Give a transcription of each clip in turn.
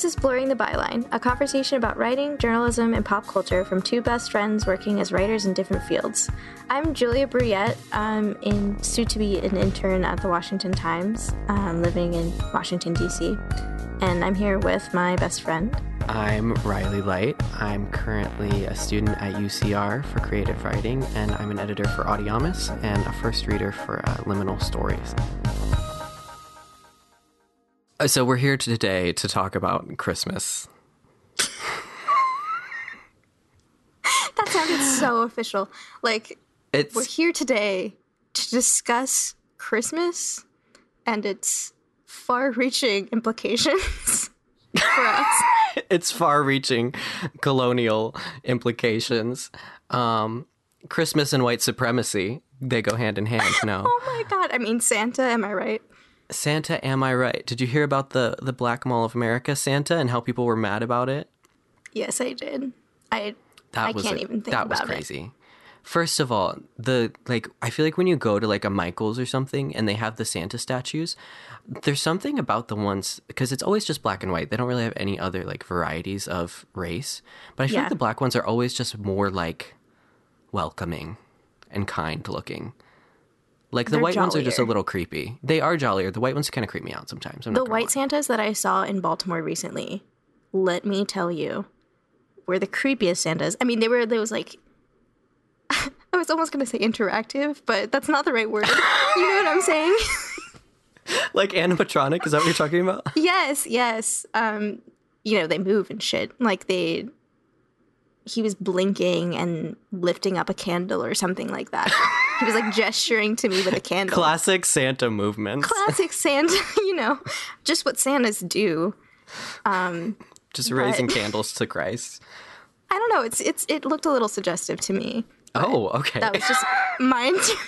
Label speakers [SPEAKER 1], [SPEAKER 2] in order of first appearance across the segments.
[SPEAKER 1] This is Blurring the Byline, a conversation about writing, journalism, and pop culture from two best friends working as writers in different fields. I'm Julia Brouillette. I'm in soon to be an intern at the Washington Times, um, living in Washington, D.C., and I'm here with my best friend.
[SPEAKER 2] I'm Riley Light. I'm currently a student at UCR for creative writing, and I'm an editor for Audiamus and a first reader for uh, Liminal Stories. Uh, So we're here today to talk about Christmas.
[SPEAKER 1] That sounded so official. Like,
[SPEAKER 2] It's
[SPEAKER 1] we're here today to discuss Christmas and its far reaching implications for us.
[SPEAKER 2] it's far-reaching colonial implications. Um, Christmas and white supremacy they go hand in hand. No,
[SPEAKER 1] Oh my god. I mean, Santa, am I right?
[SPEAKER 2] Santa, am I right? Did you hear about the the Black Mall of America Santa and how people were mad about it?
[SPEAKER 1] Yes, I did. I
[SPEAKER 2] That
[SPEAKER 1] I
[SPEAKER 2] was
[SPEAKER 1] can't
[SPEAKER 2] a-
[SPEAKER 1] even think
[SPEAKER 2] that was
[SPEAKER 1] about it.
[SPEAKER 2] crazy. First of all, the like I feel like when you go to like a Michaels or something and they have the Santa statues, there's something about the ones because it's always just black and white. They don't really have any other like varieties of race. But I feel
[SPEAKER 1] Yeah.
[SPEAKER 2] like the black ones are always just more like welcoming and kind looking. Like the
[SPEAKER 1] They're
[SPEAKER 2] white ones are just a
[SPEAKER 1] jollier.
[SPEAKER 2] little creepy. They are jollier. The white ones kind of creep me out sometimes. I'm
[SPEAKER 1] The
[SPEAKER 2] gonna
[SPEAKER 1] white
[SPEAKER 2] lie.
[SPEAKER 1] Santas that I saw in Baltimore recently, let me tell you, were the creepiest Santas. I mean, they were, there was like, I was almost going to say interactive, but that's not the right word. you know what I'm saying?
[SPEAKER 2] like animatronic. Is that what you're talking about?
[SPEAKER 1] yes, yes. Um, you know, they move and shit. Like they, he was blinking and lifting up a candle or something like that. He was like gesturing to me with a candle.
[SPEAKER 2] Classic Santa movements.
[SPEAKER 1] Classic Santa, you know, just what Santas do.
[SPEAKER 2] Just raising candles to Christ.
[SPEAKER 1] I don't know. It's it's it looked a little suggestive to me.
[SPEAKER 2] Oh, okay.
[SPEAKER 1] That was just my inter-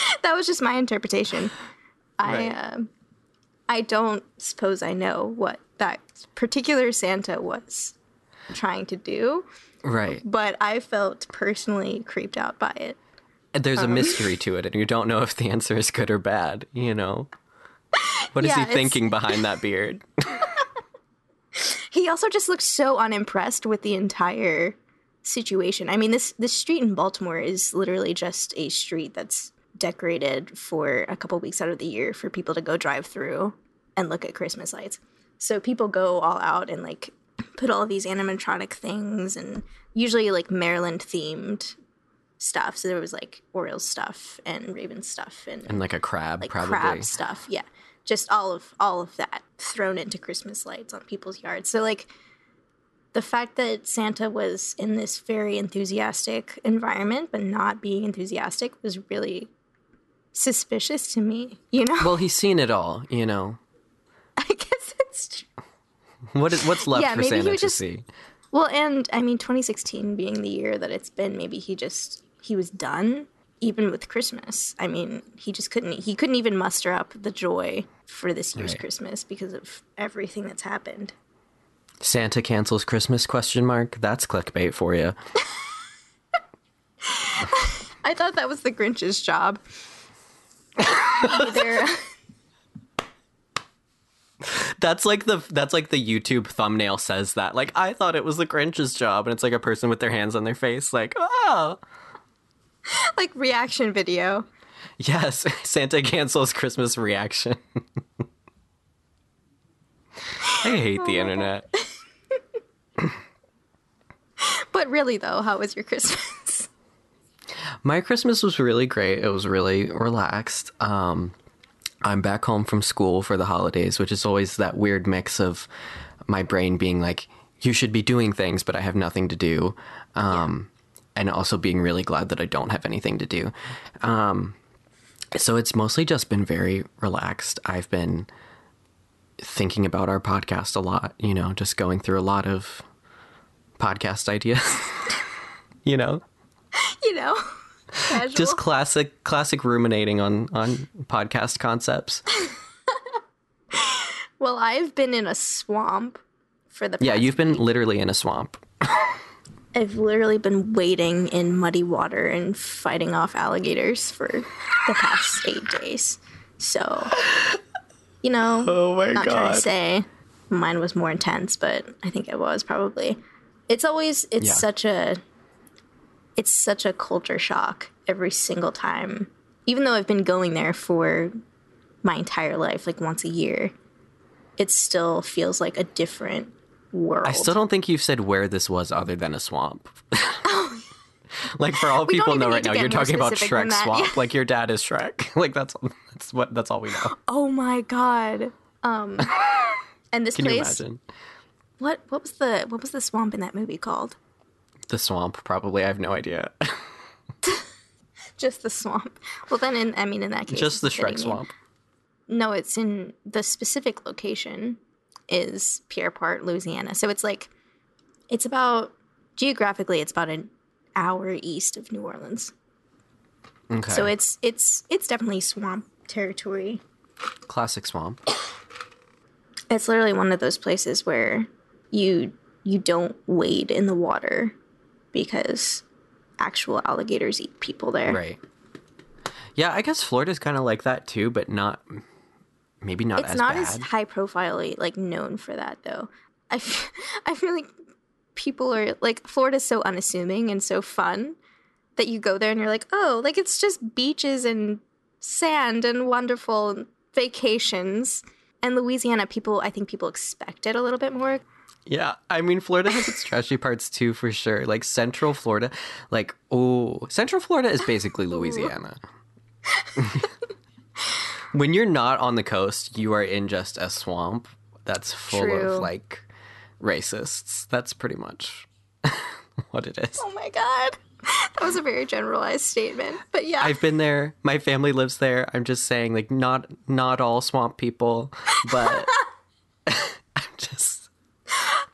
[SPEAKER 1] that was just my interpretation. I
[SPEAKER 2] Right.
[SPEAKER 1] uh, I don't suppose I know what that particular Santa was trying to do,
[SPEAKER 2] right.
[SPEAKER 1] but I felt personally creeped out by it.
[SPEAKER 2] There's
[SPEAKER 1] Um.
[SPEAKER 2] a mystery to it, and you don't know if the answer is good or bad, you know? What is
[SPEAKER 1] Yeah,
[SPEAKER 2] he
[SPEAKER 1] it's-
[SPEAKER 2] thinking behind that beard?
[SPEAKER 1] He also just looks so unimpressed with the entire situation. I mean, this this street in Baltimore is literally just a street that's decorated for a couple weeks out of the year for people to go drive through and look at Christmas lights. So people go all out and like put all these animatronic things and usually like Maryland themed stuff. So there was like Orioles stuff and Raven stuff and
[SPEAKER 2] And like a crab,
[SPEAKER 1] like
[SPEAKER 2] probably.
[SPEAKER 1] crab stuff. Yeah, just all of all of that thrown into Christmas lights on people's yards. So like the fact that Santa was in this very enthusiastic environment, but not being enthusiastic, was really suspicious to me. You know,
[SPEAKER 2] Well, he's seen it all, you know?
[SPEAKER 1] I guess it's true.
[SPEAKER 2] What is what's left
[SPEAKER 1] Yeah,
[SPEAKER 2] for Santa to
[SPEAKER 1] just-
[SPEAKER 2] see?
[SPEAKER 1] Well, and I mean, 2016 being the year that it's been, maybe he just he was done. Even with Christmas, I mean, he just couldn't. He couldn't even muster up the joy for this year's
[SPEAKER 2] Right.
[SPEAKER 1] Christmas because of everything that's happened.
[SPEAKER 2] Santa cancels Christmas question mark? That's clickbait for you.
[SPEAKER 1] I thought that was the Grinch's job. Either, uh,
[SPEAKER 2] That's like the that's like the YouTube thumbnail says that. Like I thought it was the Grinch's job, and it's like a person with their hands on their face, like, oh
[SPEAKER 1] like reaction video.
[SPEAKER 2] yes, Santa cancels Christmas reaction. I hate
[SPEAKER 1] Oh
[SPEAKER 2] the internet.
[SPEAKER 1] But really, though, how was your Christmas?
[SPEAKER 2] My Christmas was really great. It was really relaxed. Um, I'm back home from school for the holidays, which is always that weird mix of my brain being like, you should be doing things, but I have nothing to do. Um, And also being really glad that I don't have anything to do. Um, so it's mostly just been very relaxed. I've been thinking about our podcast a lot, you know, just going through a lot of podcast ideas, you know?
[SPEAKER 1] you know, casual.
[SPEAKER 2] just classic classic ruminating on on podcast concepts
[SPEAKER 1] well, I've been in a swamp for the.
[SPEAKER 2] yeah you've been literally in a swamp
[SPEAKER 1] I've literally been wading in muddy water and fighting off alligators for the past eight days. So, you know,
[SPEAKER 2] oh my
[SPEAKER 1] not trying to say mine was more intense, but I think it was probably. It's always it's
[SPEAKER 2] Yeah.
[SPEAKER 1] such a it's such a culture shock every single time. Even though I've been going there for my entire life, like once a year, it still feels like a different world.
[SPEAKER 2] I still don't think you've said where this was other than a swamp. like for all
[SPEAKER 1] We
[SPEAKER 2] people know right now, you're talking about Shrek swamp.
[SPEAKER 1] yeah.
[SPEAKER 2] Like your dad is Shrek. like that's that's what that's all we know.
[SPEAKER 1] Oh my god. Um and this
[SPEAKER 2] Can you
[SPEAKER 1] place
[SPEAKER 2] imagine?
[SPEAKER 1] what what was the what was the swamp in that movie called?
[SPEAKER 2] The swamp, probably. I have no idea.
[SPEAKER 1] Just the swamp. Well then in I mean in that case
[SPEAKER 2] Just the
[SPEAKER 1] it's a fitting
[SPEAKER 2] Shrek swamp.
[SPEAKER 1] No, it's in the specific location is Pierre Part, Louisiana. So it's like it's about geographically it's about an hour east of New Orleans.
[SPEAKER 2] Okay.
[SPEAKER 1] So it's it's it's definitely swamp territory.
[SPEAKER 2] classic swamp.
[SPEAKER 1] It's literally one of those places where you you don't wade in the water because actual alligators eat people there.
[SPEAKER 2] Right. Yeah, I guess Florida's kind of like that too, but not maybe not
[SPEAKER 1] It's
[SPEAKER 2] as
[SPEAKER 1] not
[SPEAKER 2] bad.
[SPEAKER 1] as high profile like known for that though. I, f- I feel like people are like Florida's so unassuming and so fun that you go there and you're like, oh, like it's just beaches and sand and wonderful vacations. And Louisiana, people, I think people expect it a little bit more.
[SPEAKER 2] Yeah, I mean Florida has its trashy parts too, for sure. Like Central Florida, like oh, Central Florida is basically Louisiana. When you're not on the coast, you are in just a swamp that's full
[SPEAKER 1] True.
[SPEAKER 2] of like racists. That's pretty much what it is.
[SPEAKER 1] Oh my god. That was a very generalized statement. But yeah.
[SPEAKER 2] I've been there. My family lives there. I'm just saying, like, not not all swamp people, but I'm just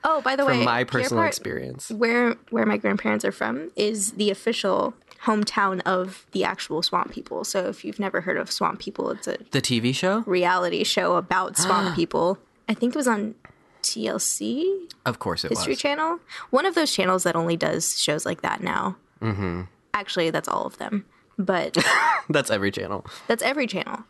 [SPEAKER 1] oh, by the way,
[SPEAKER 2] from my personal
[SPEAKER 1] Pierre Part-
[SPEAKER 2] experience.
[SPEAKER 1] where where my grandparents are from is the official hometown of the actual swamp people. So if you've never heard of swamp people, it's a
[SPEAKER 2] The TV show,
[SPEAKER 1] reality show about swamp people. I think it was on TLC
[SPEAKER 2] of course it was.
[SPEAKER 1] History
[SPEAKER 2] was.
[SPEAKER 1] Channel. One of those channels that only does shows like that now. Mm-hmm. Actually, that's all of them. But
[SPEAKER 2] That's every channel.
[SPEAKER 1] that's every channel.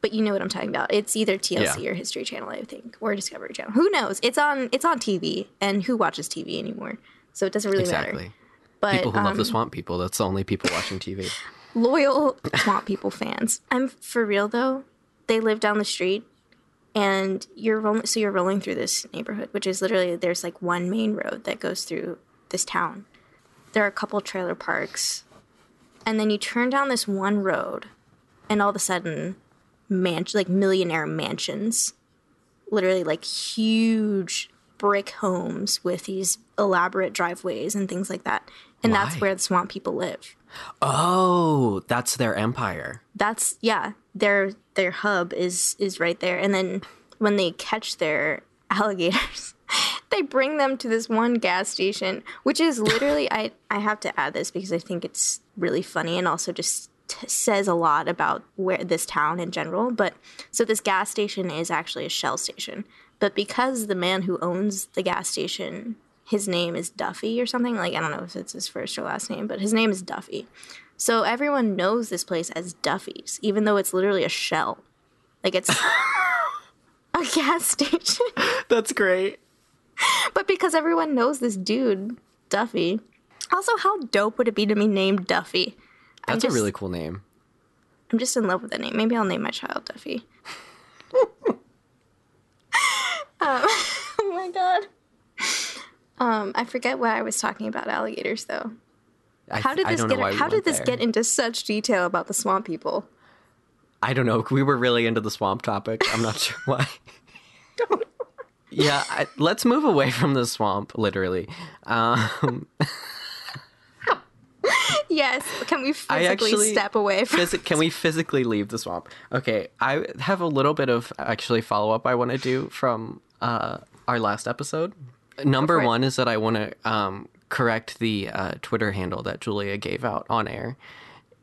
[SPEAKER 1] But you know what I'm talking about. It's either TLC
[SPEAKER 2] Yeah.
[SPEAKER 1] or History Channel, I think, or Discovery Channel. Who knows? It's on it's on TV, and who watches TV anymore? So it doesn't really
[SPEAKER 2] Exactly.
[SPEAKER 1] matter. But
[SPEAKER 2] People who love the
[SPEAKER 1] um,
[SPEAKER 2] swamp people. That's the only people watching TV.
[SPEAKER 1] loyal swamp people fans. I'm for real though. They live down the street, and you're rolling. So you're rolling through this neighborhood, which is literally there's like one main road that goes through this town. There are a couple trailer parks, and then you turn down this one road, and all of a sudden, man, like millionaire mansions, literally like huge brick homes with these elaborate driveways and things like that. And that's where the swamp people live.
[SPEAKER 2] Oh, that's their empire.
[SPEAKER 1] that's yeah their their hub is is right there. And then when they catch their alligators they bring them to this one gas station which is literally i i have to add this because i think it's really funny and also just t- says a lot about where this town in general. But so this gas station is actually a shell station. But because the man who owns the gas station his name is duffy or something like i don't know if it's his first or last name but his name is duffy so everyone knows this place as Duffy's, even though it's literally a shell. Like it's a gas station.
[SPEAKER 2] That's great.
[SPEAKER 1] but because everyone knows this dude, Duffy. Also, how dope would it be to be named Duffy? I'm
[SPEAKER 2] That's
[SPEAKER 1] just,
[SPEAKER 2] a really cool name.
[SPEAKER 1] I'm just in love with the name. Maybe I'll name my child Duffy. um, oh my god. Um, I forget what I was talking about alligators though. How did this get?
[SPEAKER 2] why we
[SPEAKER 1] How did this
[SPEAKER 2] there.
[SPEAKER 1] get into such detail about the swamp people?
[SPEAKER 2] I don't know. We were really into the swamp topic. I'm not sure why. yeah, I, let's move away from the swamp, literally. Um,
[SPEAKER 1] Yes. Can we physically
[SPEAKER 2] actually-
[SPEAKER 1] step away from?
[SPEAKER 2] phys- can we physically leave the swamp? Okay, I have a little bit of actually follow up I want to do from uh, our last episode. Number one is that I want to um, correct the uh, Twitter handle that Julia gave out on air.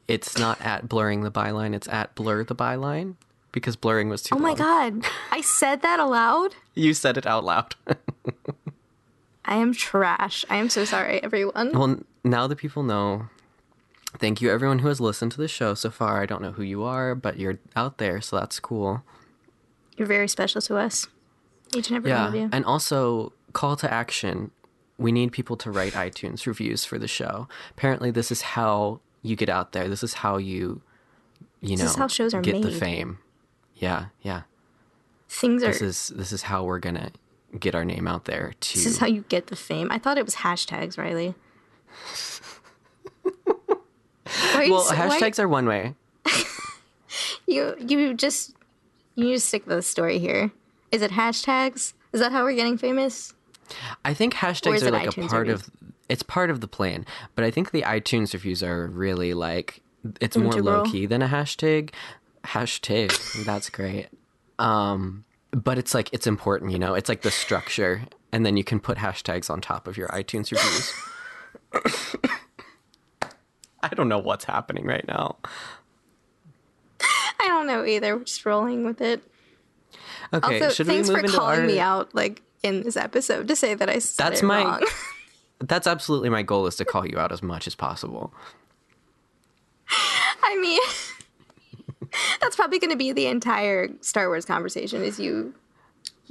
[SPEAKER 2] It's not at blurring the byline; it's at blur the byline because blurring was too.
[SPEAKER 1] Oh my
[SPEAKER 2] long.
[SPEAKER 1] god! I said that aloud.
[SPEAKER 2] You said it out loud.
[SPEAKER 1] I am trash. I am so sorry, everyone.
[SPEAKER 2] well, now that people know. Thank you, everyone who has listened to the show so far. I don't know who you are, but you're out there, so that's cool.
[SPEAKER 1] You're very special to us. Each and every one
[SPEAKER 2] Yeah.
[SPEAKER 1] of you.
[SPEAKER 2] And also, call to action. We need people to write iTunes reviews for the show. Apparently, this is how you get out there. This is how you, you know,
[SPEAKER 1] This is how shows are
[SPEAKER 2] get the fame. Yeah, yeah.
[SPEAKER 1] Things are.
[SPEAKER 2] This is this is how we're gonna get our name out there. To
[SPEAKER 1] This is how you get the fame. I thought it was hashtags, Riley. Why
[SPEAKER 2] well,
[SPEAKER 1] why-
[SPEAKER 2] hashtags are one way.
[SPEAKER 1] You you just you just stick with the story here. Is it hashtags? Is that how we're getting famous?
[SPEAKER 2] I think hashtags are like a part
[SPEAKER 1] reviews?
[SPEAKER 2] of it's part of the plan, but I think the iTunes reviews are really like it's more low key than a hashtag. Hashtag, that's great. Um, but it's like it's important, you know. It's like the structure, and then you can put hashtags on top of your iTunes reviews. I don't know what's happening right now.
[SPEAKER 1] I don't know either. We're just rolling with it.
[SPEAKER 2] Okay,
[SPEAKER 1] also,
[SPEAKER 2] should we
[SPEAKER 1] thanks
[SPEAKER 2] move
[SPEAKER 1] for
[SPEAKER 2] into
[SPEAKER 1] calling
[SPEAKER 2] our?
[SPEAKER 1] me out like in this episode to say that I said
[SPEAKER 2] That's
[SPEAKER 1] it
[SPEAKER 2] my-. That's absolutely my goal is to call you out as much as possible.
[SPEAKER 1] I mean, that's probably going to be the entire Star Wars conversation. Is you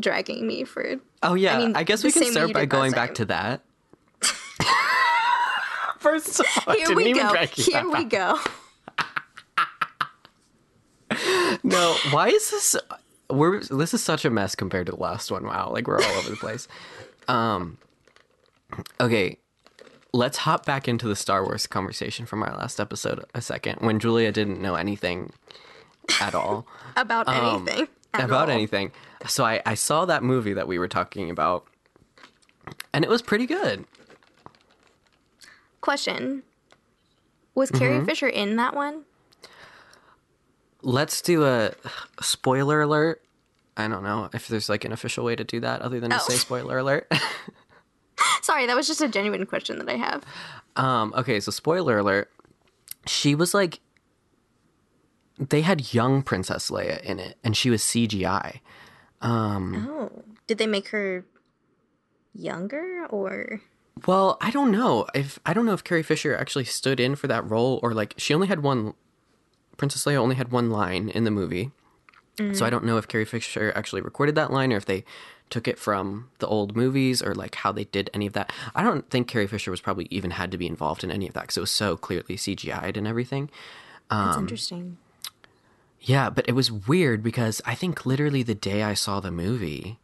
[SPEAKER 1] dragging me for
[SPEAKER 2] Oh yeah, I,
[SPEAKER 1] mean,
[SPEAKER 2] I
[SPEAKER 1] guess
[SPEAKER 2] we can start by going back to that. First of all,
[SPEAKER 1] Here we go. Here we go.
[SPEAKER 2] No, why is this? We're this is such a mess compared to the last one. Wow, like we're all over the place. Um, okay, let's hop back into the Star Wars conversation from our last episode a second when Julia didn't know anything at all
[SPEAKER 1] About anything.
[SPEAKER 2] Um, about
[SPEAKER 1] all.
[SPEAKER 2] anything. So I I saw that movie that we were talking about, and it was pretty good.
[SPEAKER 1] Question: Was
[SPEAKER 2] Mm-hmm.
[SPEAKER 1] Carrie Fisher in that one?
[SPEAKER 2] Let's do a spoiler alert. I don't know if there's like an official way to do that other than to
[SPEAKER 1] Oh.
[SPEAKER 2] say spoiler alert.
[SPEAKER 1] Sorry, that was just a genuine question that I have.
[SPEAKER 2] Um, okay, so spoiler alert. She was like they had young Princess Leia in it, and she was CGI.
[SPEAKER 1] Oh, did they make her younger or?
[SPEAKER 2] Well, I don't know if I don't know if Carrie Fisher actually stood in for that role or like she only had one. Princess Leia only had one line in the movie, so I don't know if Carrie Fisher actually recorded that line or if they took it from the old movies or like how they did any of that. I don't think Carrie Fisher was probably even had to be involved in any of that because it was so clearly CGI'd and everything.
[SPEAKER 1] That's
[SPEAKER 2] Um,
[SPEAKER 1] interesting.
[SPEAKER 2] Yeah, but it was weird because I think literally the day I saw the movie,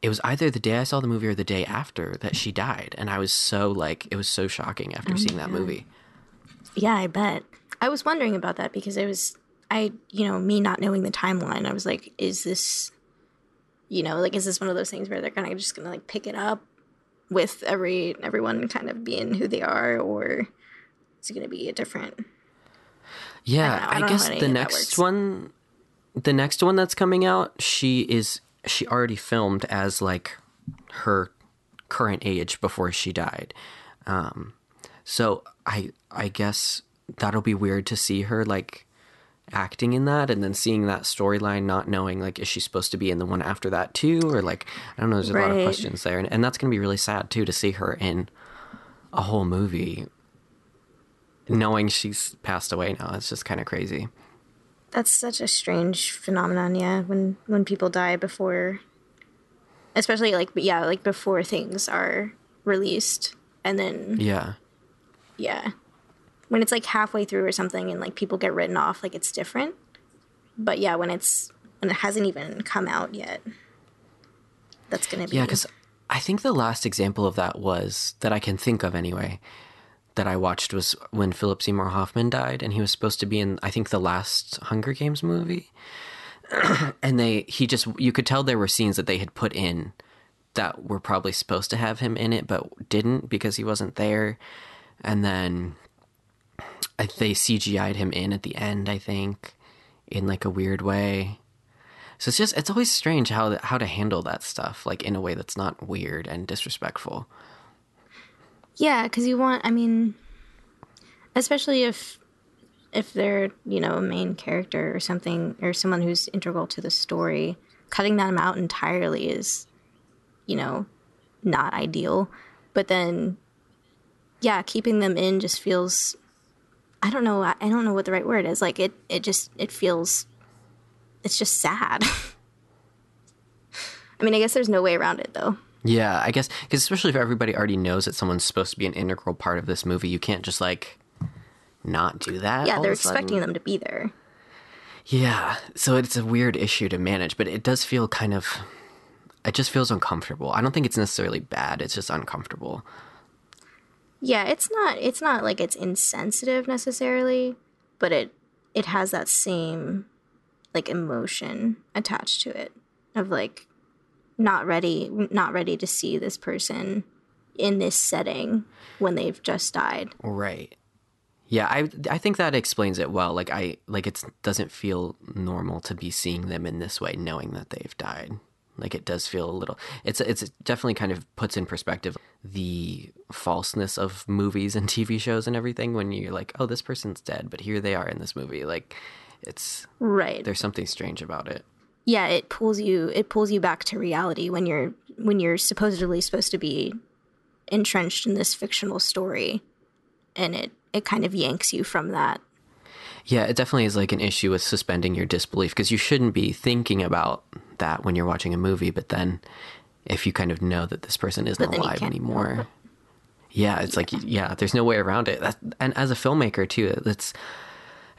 [SPEAKER 2] it was either the day I saw the movie or the day after that she died. And I was so like, it was so shocking after seeing that movie.
[SPEAKER 1] Yeah, I bet. I was wondering about that because it was I, you know, me not knowing the timeline. I was like, is this, you know, like is this one of those things where they're kind of just gonna like pick it up with every everyone kind of being who they are, or is it gonna be a different?
[SPEAKER 2] Yeah,
[SPEAKER 1] I. I
[SPEAKER 2] I, guess the next one, the next one that's coming out, she is, she already filmed as like her current age before she died. Um, so I, I guess that'll be weird to see her like acting in that and then seeing that storyline not knowing like is she supposed to be in the one after that too? Or like i don't know there's a lot of questions there. And, and that's going to be really sad too to see her in a whole movie knowing she's passed away now. It's just kind of crazy.
[SPEAKER 1] That's such a strange phenomenon, yeah. When when people die before, especially like yeah, like before things are released, and then
[SPEAKER 2] yeah.
[SPEAKER 1] Yeah, when it's like halfway through or something, and like people get written off, like it's different. But yeah, when it's when it hasn't even come out yet, that's gonna be
[SPEAKER 2] yeah because i think the last example of that was that i can think of anyway that i watched was when philip seymour hoffman died and he was supposed to be in i think the last hunger games movie and they he just you could tell there were scenes that they had put in that were probably supposed to have him in it but didn't because he wasn't there and then they cgi'd him in at the end i think in like a weird way so it's just it's always strange how how to handle that stuff like in a way that's not weird and disrespectful
[SPEAKER 1] Yeah, because you want. I mean, especially if if they're you know a main character or something or someone who's integral to the story, cutting them out entirely is, you know, not ideal. But then, yeah, keeping them in just feels. I don't know. I don't know what the right word is. Like it. It just. It feels. It's just sad. I mean, I guess there's no way around it though.
[SPEAKER 2] Yeah, I guess because especially if everybody already knows that someone's supposed to be an integral part of this movie, you can't just like not do that.
[SPEAKER 1] Yeah, they're
[SPEAKER 2] of a sudden.
[SPEAKER 1] expecting them to be there.
[SPEAKER 2] Yeah, so it's a weird issue to manage, but it does feel kind of. It just feels uncomfortable. I don't think it's necessarily bad. It's just uncomfortable.
[SPEAKER 1] Yeah, it's not it's not like it's insensitive necessarily, but it it has that same like emotion attached to it of like not ready not ready to see this person in this setting when they've just died.
[SPEAKER 2] Right. Yeah, I I think that explains it well. Like I like it doesn't feel normal to be seeing them in this way, knowing that they've died. Like it does feel a little. It's it's definitely kind of puts in perspective the falseness of movies and TV shows and everything. When you're like, oh, this person's dead, but here they are in this movie. Like, it's
[SPEAKER 1] Right.
[SPEAKER 2] there's something strange about it.
[SPEAKER 1] yeah, it pulls you it pulls you back to reality when you're when you're supposedly supposed to be entrenched in this fictional story and it it kind of yanks you from that.
[SPEAKER 2] Yeah, it definitely is like an issue with suspending your disbelief because you shouldn't be thinking about that when you're watching a movie, but then if you kind of know that this person isn't
[SPEAKER 1] But then you
[SPEAKER 2] alive anymore. Yeah, it's like yeah, there's no way around it. That, and as a filmmaker too, it's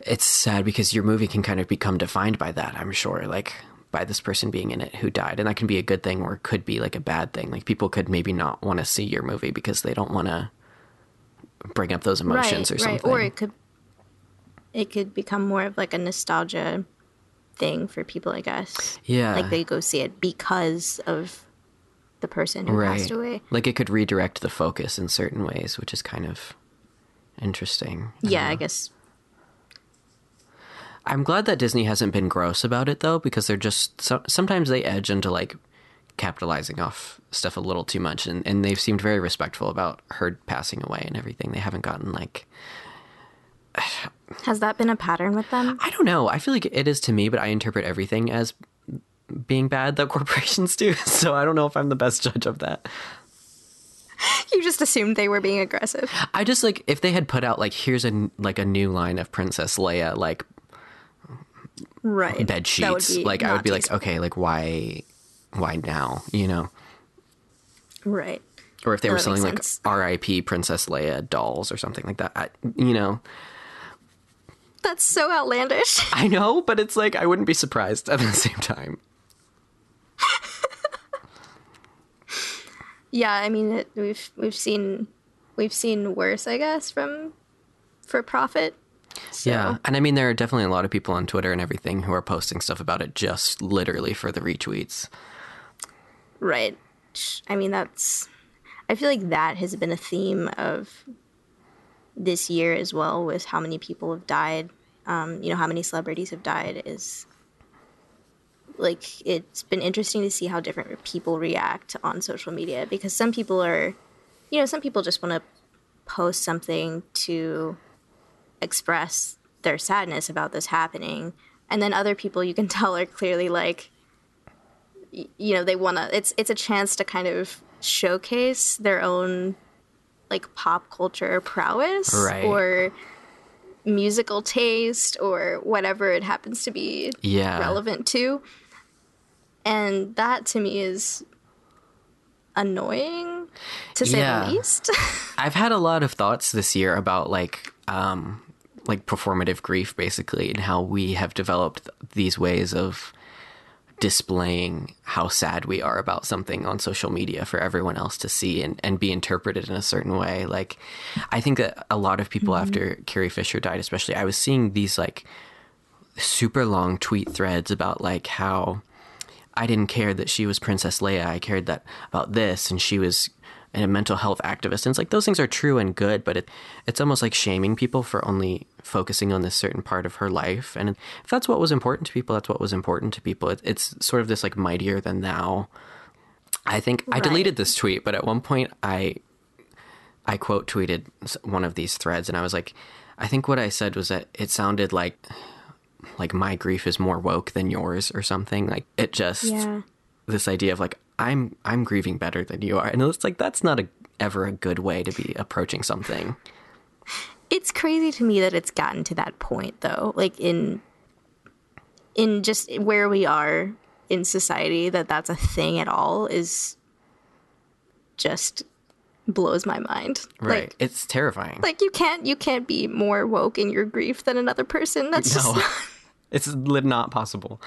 [SPEAKER 2] it's sad because your movie can kind of become defined by that, I'm sure. Like by this person being in it who died. And that can be a good thing or it could be like a bad thing. Like people could maybe not want to see your movie because they don't want to bring up those emotions
[SPEAKER 1] right,
[SPEAKER 2] or
[SPEAKER 1] right.
[SPEAKER 2] something.
[SPEAKER 1] Or it could it could become more of like a nostalgia thing for people, I guess.
[SPEAKER 2] yeah.
[SPEAKER 1] Like they go see it because of the person who passed away.
[SPEAKER 2] Like it could redirect the focus in certain ways, which is kind of interesting.
[SPEAKER 1] Yeah, I guess
[SPEAKER 2] I'm glad that Disney hasn't been gross about it though, because they're just so, sometimes they edge into like capitalizing off stuff a little too much, and, and they've seemed very respectful about her passing away and everything. They haven't gotten like
[SPEAKER 1] has that been a pattern with them?
[SPEAKER 2] I don't know. I feel like it is to me, but I interpret everything as being bad that corporations do. So I don't know if I'm the best judge of that.
[SPEAKER 1] You just assumed they were being aggressive.
[SPEAKER 2] I just like if they had put out like here's a like a new line of Princess Leia like
[SPEAKER 1] Right.
[SPEAKER 2] bed sheets. Like I would be like, okay, like why, why now? You know,
[SPEAKER 1] Right.
[SPEAKER 2] or if they were selling like. R.I.P. Princess Leia dolls or something like that. I, you know,
[SPEAKER 1] That's so outlandish.
[SPEAKER 2] I know, but it's like I wouldn't be surprised at the same time.
[SPEAKER 1] yeah, I mean it, we've we've seen we've seen worse, I guess, from for profit. So,
[SPEAKER 2] Yeah, and I mean there are definitely a lot of people on Twitter and everything who are posting stuff about it just literally for the retweets.
[SPEAKER 1] Right. I mean that's I feel like that has been a theme of this year as well with how many people have died. Um, you know, how many celebrities have died is like it's been interesting to see how different people react on social media because some people are you know, some people just want to post something to express their sadness about this happening and then other people you can tell are clearly like you know they want to it's it's a chance to kind of showcase their own like pop culture prowess
[SPEAKER 2] Right.
[SPEAKER 1] or musical taste or whatever it happens to be
[SPEAKER 2] Yeah.
[SPEAKER 1] relevant to and that to me is annoying to say
[SPEAKER 2] Yeah.
[SPEAKER 1] the least
[SPEAKER 2] I've had a lot of thoughts this year about like um like performative grief basically and how we have developed these ways of displaying how sad we are about something on social media for everyone else to see and, and be interpreted in a certain way. Like I think that a lot of people mm-hmm. after Carrie Fisher died especially I was seeing these like super long tweet threads about like how I didn't care that she was Princess Leia. I cared that about this, and she was a mental health activist. And it's like those things are true and good, but it, it's almost like shaming people for only focusing on this certain part of her life. And if that's what was important to people, that's what was important to people. It, it's sort of this like mightier than thou. I think I deleted this tweet, but at one point I I quote tweeted one of these threads, and I was like, I think what I said was that it sounded like like my grief is more woke than yours or something. Like it just
[SPEAKER 1] yeah
[SPEAKER 2] this idea of like I'm I'm grieving better than you are, and it's like that's not a ever a good way to be approaching something.
[SPEAKER 1] it's crazy to me that it's gotten to that point though like in in just where we are in society that that's a thing at all is just blows my mind.
[SPEAKER 2] Right.
[SPEAKER 1] Like,
[SPEAKER 2] it's terrifying.
[SPEAKER 1] like you can't you can't be more woke in your grief than another person. That's just
[SPEAKER 2] No. It's not possible.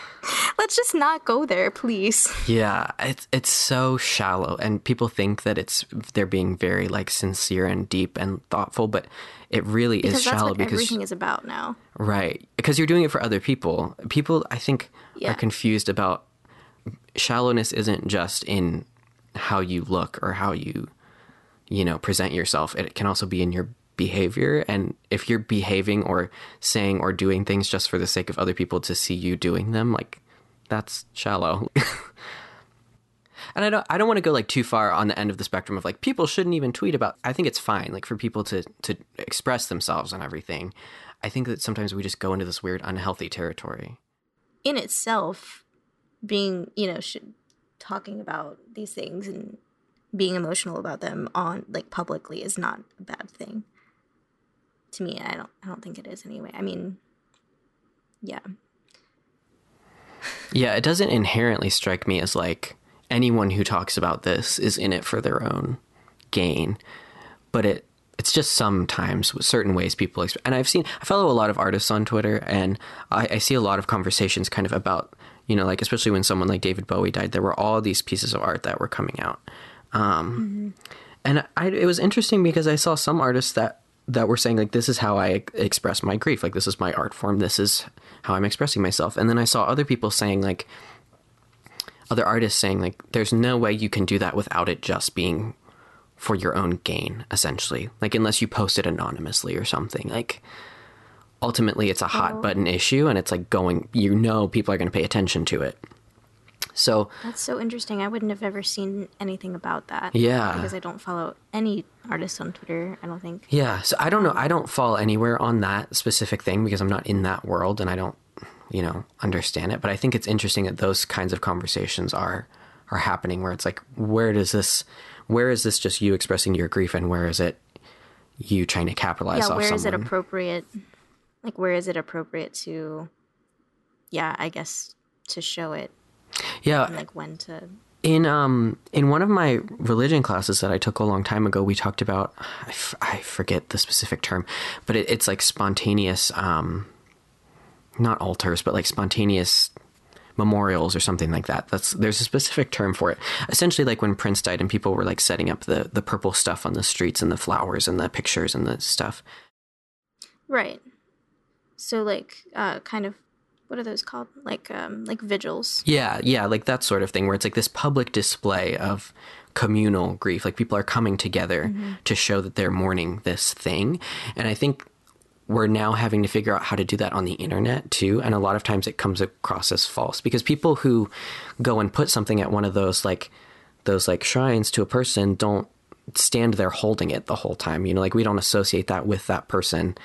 [SPEAKER 1] let's just not go there, please.
[SPEAKER 2] Yeah, it's it's so shallow, and people think that it's they're being very like sincere and deep and thoughtful, but it really
[SPEAKER 1] Because
[SPEAKER 2] is
[SPEAKER 1] that's
[SPEAKER 2] shallow
[SPEAKER 1] what
[SPEAKER 2] because
[SPEAKER 1] everything is about now.
[SPEAKER 2] right because you're doing it for other people. People, I think,
[SPEAKER 1] Yeah.
[SPEAKER 2] are confused about shallowness. Isn't just in how you look or how you, you know, present yourself. It can also be in your behavior and if you're behaving or saying or doing things just for the sake of other people to see you doing them like that's shallow. And i don't i don't want to go like too far on the end of the spectrum of like people shouldn't even tweet about i think it's fine like for people to to express themselves and everything. I think that sometimes we just go into this weird unhealthy territory.
[SPEAKER 1] In itself being you know sh- talking about these things and being emotional about them on like publicly is not a bad thing to me i don't i don't think it is anyway. I mean yeah.
[SPEAKER 2] Yeah it doesn't inherently strike me as like anyone who talks about this is in it for their own gain but it it's just sometimes certain ways people exp- and i've seen i follow a lot of artists on twitter and I, I see a lot of conversations kind of about you know like especially when someone like david bowie died there were all these pieces of art that were coming out. Um, and I, it was interesting because i saw some artists that that were saying like this is how i express my grief. Like this is my art form. This is how i'm expressing myself. And then i saw other people saying like other artists saying like there's no way you can do that without it just being for your own gain essentially. Like unless you post it anonymously or something. Like ultimately it's a hot oh. button issue and it's like going you know people are going to pay attention to it so
[SPEAKER 1] that's so interesting. I wouldn't have ever seen anything about that
[SPEAKER 2] Yeah.
[SPEAKER 1] because i don't follow any artists on twitter i don't think.
[SPEAKER 2] Yeah so i don't know. I don't fall anywhere on that specific thing because i'm not in that world and i don't you know understand it. But i think it's interesting that those kinds of conversations are are happening where it's like where does this where is this just you expressing your grief and where is it you trying to capitalize
[SPEAKER 1] yeah where is it appropriate like where is it appropriate to yeah i guess to show it
[SPEAKER 2] yeah
[SPEAKER 1] like when to
[SPEAKER 2] in um in one of my religion classes that I took a long time ago, we talked about I, f- I forget the specific term, but it, it's like spontaneous um not altars, but like spontaneous memorials or something like that. That's there's a specific term for it. Essentially, like when Prince died and people were like setting up the the purple stuff on the streets and the flowers and the pictures and the stuff.
[SPEAKER 1] Right. So like uh kind of what are those called? Like um like vigils.
[SPEAKER 2] Yeah, yeah, like that sort of thing where it's like this public display of communal grief. Like people are coming together to show that they're mourning this thing. And I think we're now having to figure out how to do that on the internet too. And a lot of times it comes across as false because people who go and put something at one of those like those like shrines to a person don't stand there holding it the whole time. You know, like we don't associate that with that person.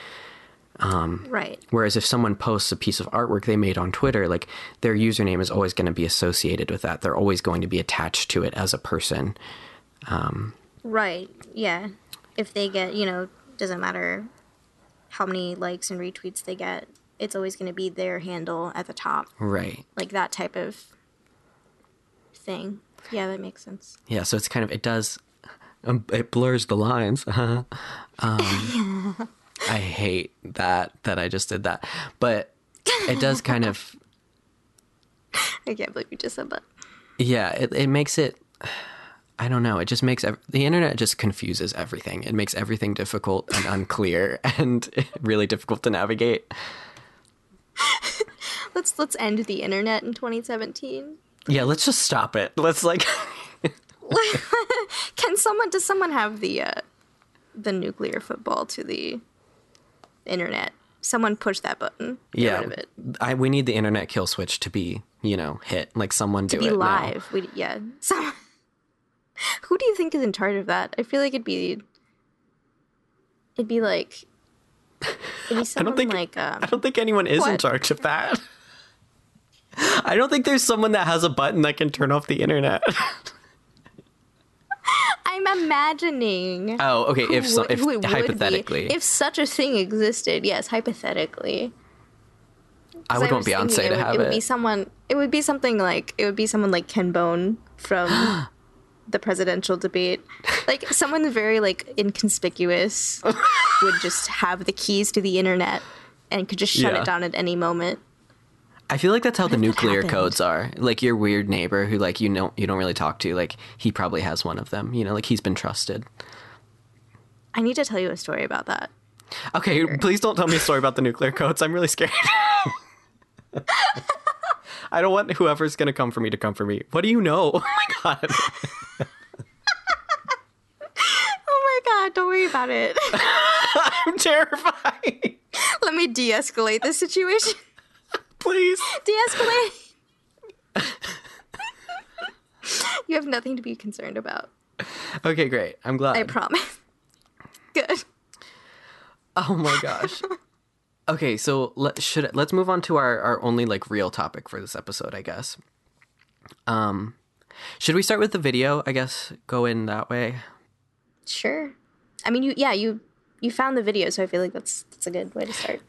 [SPEAKER 1] Right.
[SPEAKER 2] Whereas if someone posts a piece of artwork they made on Twitter, like their username is always going to be associated with that. They're always going to be attached to it as a person.
[SPEAKER 1] Right. Yeah. If they get, you know, doesn't matter how many likes and retweets they get, it's always going to be their handle at the top.
[SPEAKER 2] Right.
[SPEAKER 1] Like that type of thing. Yeah, that makes sense.
[SPEAKER 2] Yeah. So it's kind of, it does, um, it blurs the lines. um, I hate that, that I just did that. But it does kind of,
[SPEAKER 1] I can't believe you just said that.
[SPEAKER 2] yeah, it, it makes it, I don't know. It just makes ev- the internet just confuses everything. It makes everything difficult and unclear and really difficult to navigate.
[SPEAKER 1] Let's let's end the internet in 2017.
[SPEAKER 2] Yeah, let's just stop it. Let's like
[SPEAKER 1] Can someone does someone have the uh the nuclear football to the internet? Someone push that button. Get
[SPEAKER 2] yeah,
[SPEAKER 1] rid of it.
[SPEAKER 2] I we need the internet kill switch to be, you know, hit. Like someone do
[SPEAKER 1] To be
[SPEAKER 2] it now.
[SPEAKER 1] live. We yeah. Someone, who do you think is in charge of that? I feel like it'd be it'd be like it'd be someone
[SPEAKER 2] think-
[SPEAKER 1] like um
[SPEAKER 2] I don't think anyone is in charge of that. I don't think there's someone that has a button that can turn off the internet.
[SPEAKER 1] I'm imagining
[SPEAKER 2] oh, okay. If so, if
[SPEAKER 1] would
[SPEAKER 2] hypothetically,
[SPEAKER 1] if such a thing existed, yes, hypothetically.
[SPEAKER 2] I would want Beyonce to
[SPEAKER 1] it would,
[SPEAKER 2] have
[SPEAKER 1] it would
[SPEAKER 2] it.
[SPEAKER 1] be someone. It would be something like it would be someone like Ken Bone from the presidential debate, like someone very like inconspicuous would just have the keys to the internet and could just shut
[SPEAKER 2] Yeah.
[SPEAKER 1] it down at any moment.
[SPEAKER 2] I feel like that's how the nuclear codes are. Like your weird neighbor who like you know you don't really talk to, like he probably has one of them. You know, like he's been trusted.
[SPEAKER 1] I need to tell you a story about that.
[SPEAKER 2] Okay, please don't tell me a story about the nuclear codes. I'm really scared. I don't want whoever's gonna come for me to come for me. What do you know? Oh my god.
[SPEAKER 1] Oh my god! Don't worry about it.
[SPEAKER 2] I'm terrified.
[SPEAKER 1] Let me de-escalate this situation.
[SPEAKER 2] Please.
[SPEAKER 1] De-escalate. you have nothing to be concerned about.
[SPEAKER 2] Okay, great. I'm glad.
[SPEAKER 1] I promise. Good.
[SPEAKER 2] Oh my gosh. okay, so let should let's move on to our our only like real topic for this episode, I guess. Um should we start with the video? I guess go in that way.
[SPEAKER 1] Sure. I mean, you yeah you you found the video, so I feel like that's that's a good way to start.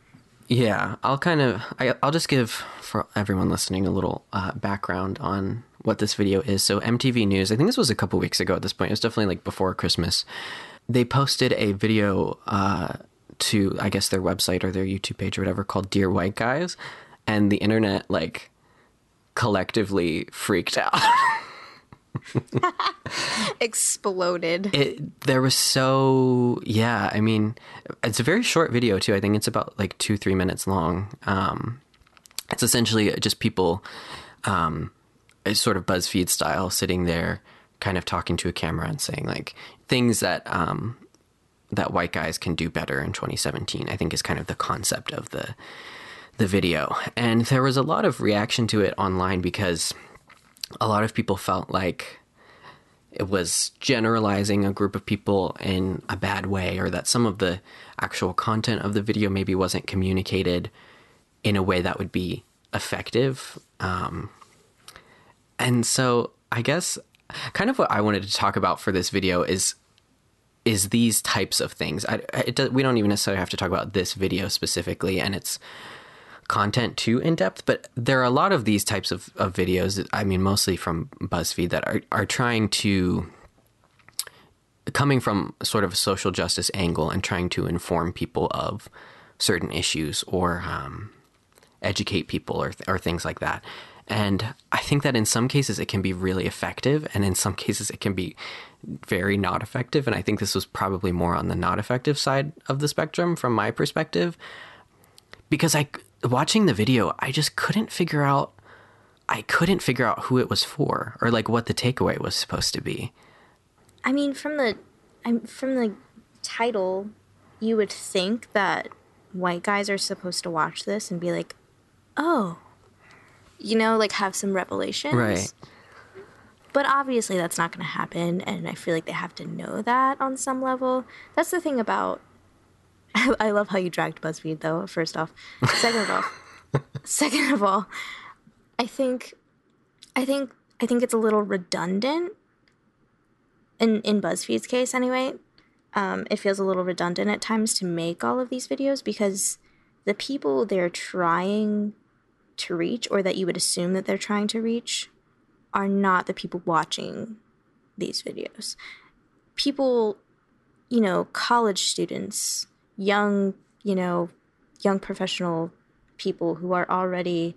[SPEAKER 2] Yeah, I'll kind of I, I'll just give for everyone listening a little uh, background on what this video is. So MTV News, I think this was a couple weeks ago at this point. It was definitely like before Christmas. They posted a video uh, to I guess their website or their YouTube page or whatever called "Dear White Guys," and the internet like collectively freaked out.
[SPEAKER 1] Exploded.
[SPEAKER 2] it there was so yeah i mean it's a very short video too. I think it's about like two three minutes long. Um it's essentially just people um sort of buzzfeed style sitting there kind of talking to a camera and saying like things that um that white guys can do better in 2017 i think is kind of the concept of the the video. And there was a lot of reaction to it online because a lot of people felt like it was generalizing a group of people in a bad way, or that some of the actual content of the video maybe wasn't communicated in a way that would be effective. Um, and so, I guess, kind of what I wanted to talk about for this video is is these types of things. I, it we don't even necessarily have to talk about this video specifically, and its content too in depth, but there are a lot of these types of, of videos, I mean, mostly from BuzzFeed, that are, are trying to, coming from sort of a social justice angle and trying to inform people of certain issues or um, educate people or, or things like that. And I think that in some cases it can be really effective, and in some cases it can be very not effective. And I think this was probably more on the not effective side of the spectrum from my perspective because I watching the video, I just couldn't figure out I couldn't figure out who it was for or like what the takeaway was supposed to be.
[SPEAKER 1] I mean, from the I'm from the title, you would think that white guys are supposed to watch this and be like, "Oh, you know, like have some revelations."
[SPEAKER 2] Right.
[SPEAKER 1] But obviously, that's not going to happen, and I feel like they have to know that on some level. That's the thing about. I love how you dragged BuzzFeed, though. First off, second of all, second of all, I think, I think, I think it's a little redundant. In in BuzzFeed's case, anyway, um, it feels a little redundant at times to make all of these videos because the people they're trying to reach, or that you would assume that they're trying to reach, are not the people watching these videos. People, you know, college students, young, you know, young professional people who are already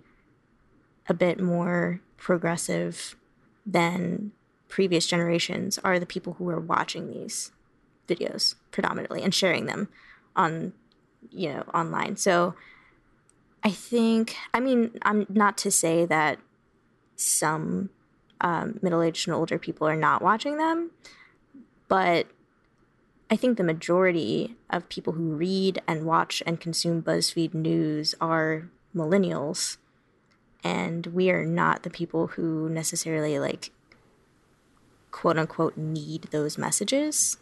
[SPEAKER 1] a bit more progressive than previous generations are the people who are watching these videos predominantly and sharing them on you know online. So i think i mean i'm not to say that some um, middle-aged and older people are not watching them but i think the majority of people who read and watch and consume buzzfeed news are millennials and we are not the people who necessarily like quote unquote need those messages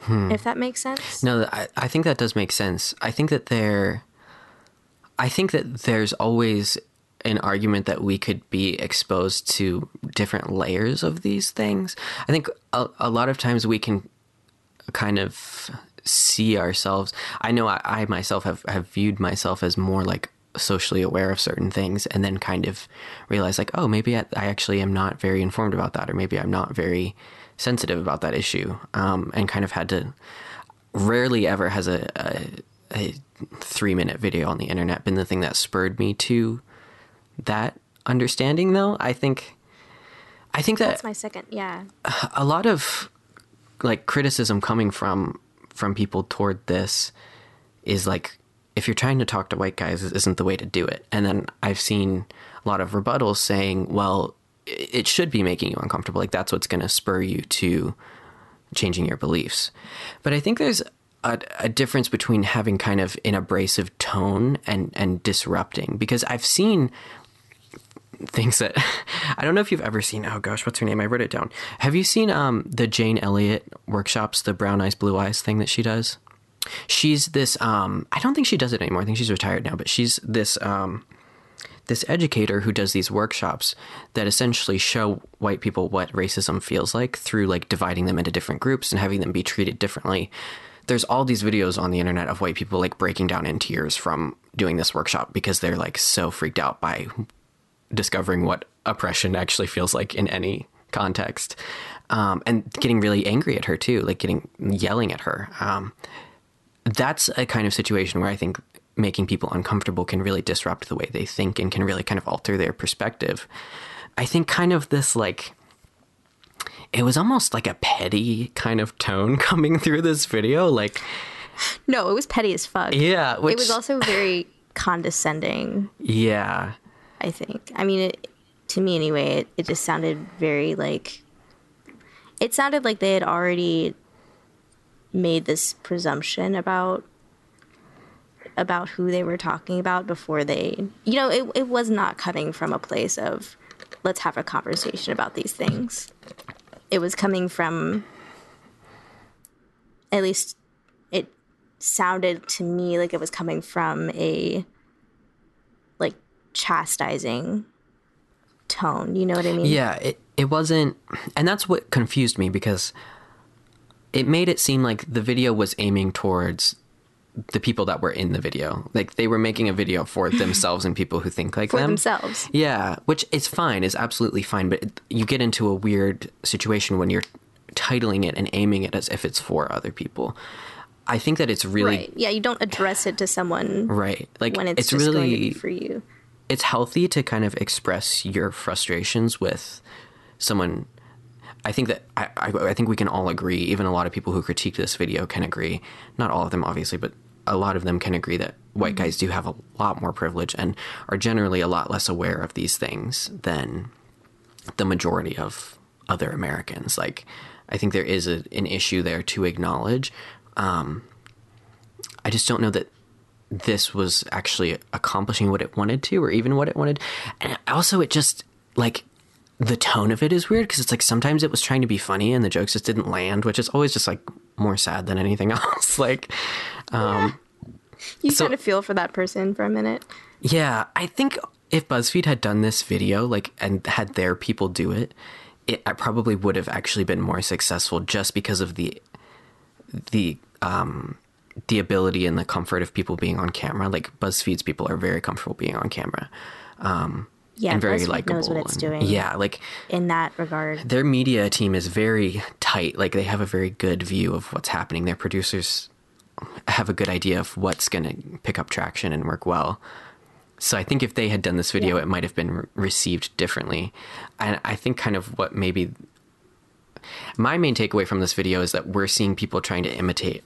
[SPEAKER 1] hmm. if that makes sense
[SPEAKER 2] No, I, I think that does make sense. I think that there, I think that there's always an argument that we could be exposed to different layers of these things. I think a, a lot of times we can kind of see ourselves. I know I, I myself have, have viewed myself as more like socially aware of certain things and then kind of realize like oh maybe i, I actually am not very informed about that or maybe i'm not very sensitive about that issue um, and kind of had to rarely ever has a, a, a three minute video on the internet been the thing that spurred me to that understanding though i think i think that
[SPEAKER 1] That's my second. Yeah.
[SPEAKER 2] a lot of like criticism coming from from people toward this is like if you're trying to talk to white guys this isn't the way to do it. And then i've seen a lot of rebuttals saying well it should be making you uncomfortable. Like that's what's going to spur you to changing your beliefs. But i think there's a, a difference between having kind of an abrasive tone and and disrupting. Because i've seen things that I don't know if you've ever seen. Oh gosh, what's her name? I wrote it down. Have you seen um the Jane Elliott workshops, the brown eyes, blue eyes thing that she does? She's this um I don't think she does it anymore. I think she's retired now, but she's this um this educator who does these workshops that essentially show white people what racism feels like through like dividing them into different groups and having them be treated differently. There's all these videos on the internet of white people like breaking down in tears from doing this workshop because they're like so freaked out by discovering what oppression actually feels like in any context um, and getting really angry at her too like getting yelling at her um, that's a kind of situation where i think making people uncomfortable can really disrupt the way they think and can really kind of alter their perspective i think kind of this like it was almost like a petty kind of tone coming through this video like
[SPEAKER 1] No, it was petty as fuck.
[SPEAKER 2] yeah which
[SPEAKER 1] It was also very condescending.
[SPEAKER 2] yeah
[SPEAKER 1] I think. I mean, it, to me anyway, it, it just sounded very like. It sounded like they had already made this presumption about about who they were talking about before they you know it, it was not coming from a place of let's have a conversation about these things it was coming from at least it sounded to me like it was coming from a chastising tone you know what i mean
[SPEAKER 2] Yeah, it, it wasn't, and that's what confused me because it made it seem like the video was aiming towards the people that were in the video. Like they were making a video for themselves and people who think like
[SPEAKER 1] for
[SPEAKER 2] them.
[SPEAKER 1] themselves
[SPEAKER 2] Yeah, which is fine, is absolutely fine, but it, you get into a weird situation when you're titling it and aiming it as if it's for other people. I think that it's really
[SPEAKER 1] right yeah you don't address it to someone
[SPEAKER 2] right. Like
[SPEAKER 1] when it's,
[SPEAKER 2] it's really
[SPEAKER 1] going to be for you
[SPEAKER 2] it's healthy to kind of express your frustrations with someone. I think that I, I, think we can all agree even a lot of people who critique this video can agree not all of them obviously but a lot of them can agree that white guys do have a lot more privilege and are generally a lot less aware of these things than the majority of other americans. Like i think there is a, an issue there to acknowledge. Um, I just don't know that this was actually accomplishing what it wanted to, or even what it wanted. And also, it just like the tone of it is weird because it's like sometimes it was trying to be funny and the jokes just didn't land, which is always just like more sad than anything else. like, um,
[SPEAKER 1] you
[SPEAKER 2] So-
[SPEAKER 1] kind of feel for that person for a minute
[SPEAKER 2] yeah, I think if BuzzFeed had done this video, like, and had their people do it, it I probably would have actually been more successful just because of the the um the ability and the comfort of people being on camera. Like BuzzFeed's people are very comfortable being on camera. Um
[SPEAKER 1] yeah
[SPEAKER 2] and very
[SPEAKER 1] BuzzFeed
[SPEAKER 2] likable.
[SPEAKER 1] knows what it's
[SPEAKER 2] and-
[SPEAKER 1] doing
[SPEAKER 2] Yeah, like
[SPEAKER 1] in that regard
[SPEAKER 2] their media team is very tight. Like they have a very good view of what's happening. Their producers have a good idea of what's going to pick up traction and work well. So I think if they had done this video,
[SPEAKER 1] Yeah.
[SPEAKER 2] it might have been re- received differently. And I think kind of what maybe my main takeaway from this video is that we're seeing people trying to imitate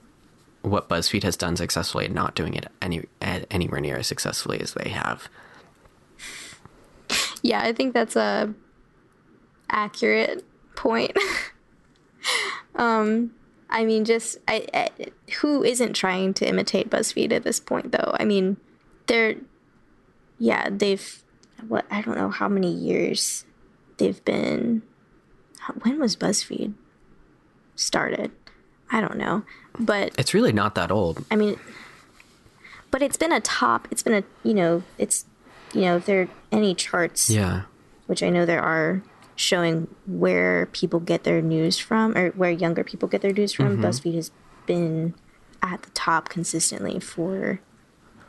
[SPEAKER 2] what BuzzFeed has done successfully and not doing it any anywhere near as successfully as they have.
[SPEAKER 1] Yeah, I think that's a accurate point. um, I mean, just I, I, who isn't trying to imitate BuzzFeed at this point, though? I mean, they're yeah, they've what I don't know how many years they've been. When was BuzzFeed started? I don't know, but
[SPEAKER 2] It's really not that old.
[SPEAKER 1] I mean, but it's been a top. It's been a you know, it's you know, if there are any charts
[SPEAKER 2] Yeah.
[SPEAKER 1] which I know there are showing where people get their news from or where younger people get their news from. Mm-hmm. BuzzFeed has been at the top consistently for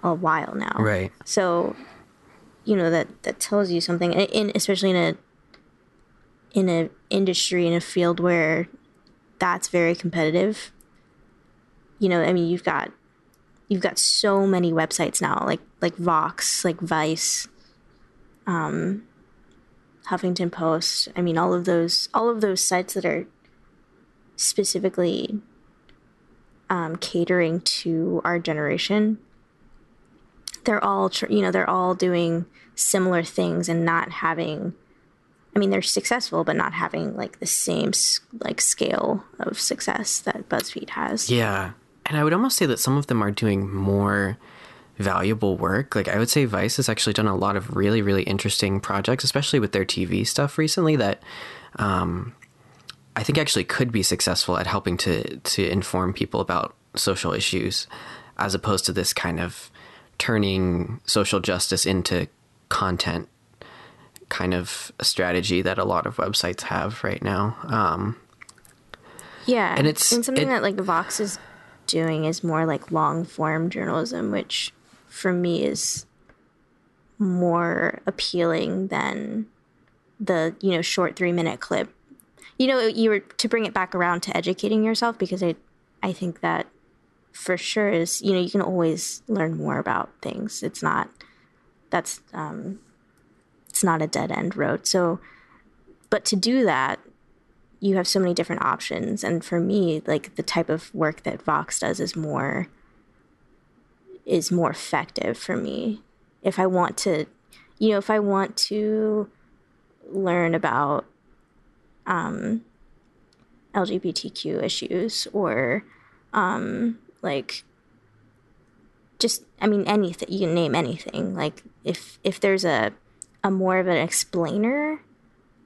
[SPEAKER 1] a while now.
[SPEAKER 2] Right.
[SPEAKER 1] So, you know that that tells you something, in, in especially in a in a industry in a field where that's very competitive. You know, I mean, you've got you've got so many websites now, like like Vox, like Vice, um, Huffington Post. I mean, all of those all of those sites that are specifically um, catering to our generation. They're all, you know, they're all doing similar things and not having. I mean, they're successful, but not having like the same like scale of success that BuzzFeed has.
[SPEAKER 2] Yeah, and I would almost say that some of them are doing more valuable work. Like I would say Vice has actually done a lot of really, really interesting projects, especially with their TV stuff recently that um, I think actually could be successful at helping to to inform people about social issues, as opposed to this kind of turning social justice into content kind of strategy that a lot of websites have right now. Um,
[SPEAKER 1] yeah, and it's and something it, that like Vox is doing is more like long form journalism, which for me is more appealing than the you know short three minute clip. You know you were to bring it back around to educating yourself because i i think that for sure is you know you can always learn more about things. It's not that's um it's not a dead end road. So but to do that you have so many different options. And for me like the type of work that vox does is more is more effective for me. If I want to, you know, if I want to learn about um, LGBTQ issues or um, like just I mean anything you can name anything. Like if if there's a a more of an explainer